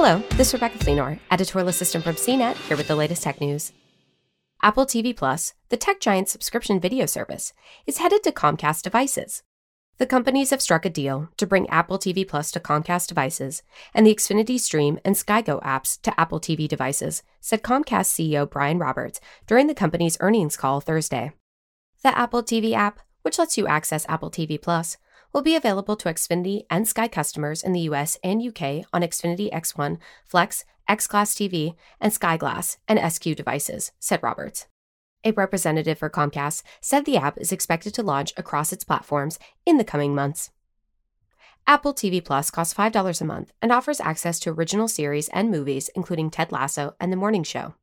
Hello, this is Rebecca Fleenor, editorial assistant from CNET, here with the latest tech news. Apple TV Plus, the tech giant's subscription video service, is headed to Comcast devices. The companies have struck a deal to bring Apple TV Plus to Comcast devices and the Xfinity Stream and SkyGo apps to Apple TV devices, said Comcast CEO Brian Roberts during the company's earnings call Thursday. The Apple TV app, which lets you access Apple TV Plus, will be available to Xfinity and Sky customers in the US and UK on Xfinity X1, Flex, X Class TV, and Sky Glass and SQ devices, said Roberts. A representative for Comcast said the app is expected to launch across its platforms in the coming months. Apple TV Plus costs $5 a month and offers access to original series and movies, including Ted Lasso and The Morning Show.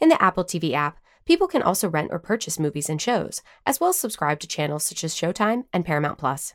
In the Apple TV app, people can also rent or purchase movies and shows, as well as subscribe to channels such as Showtime and Paramount Plus.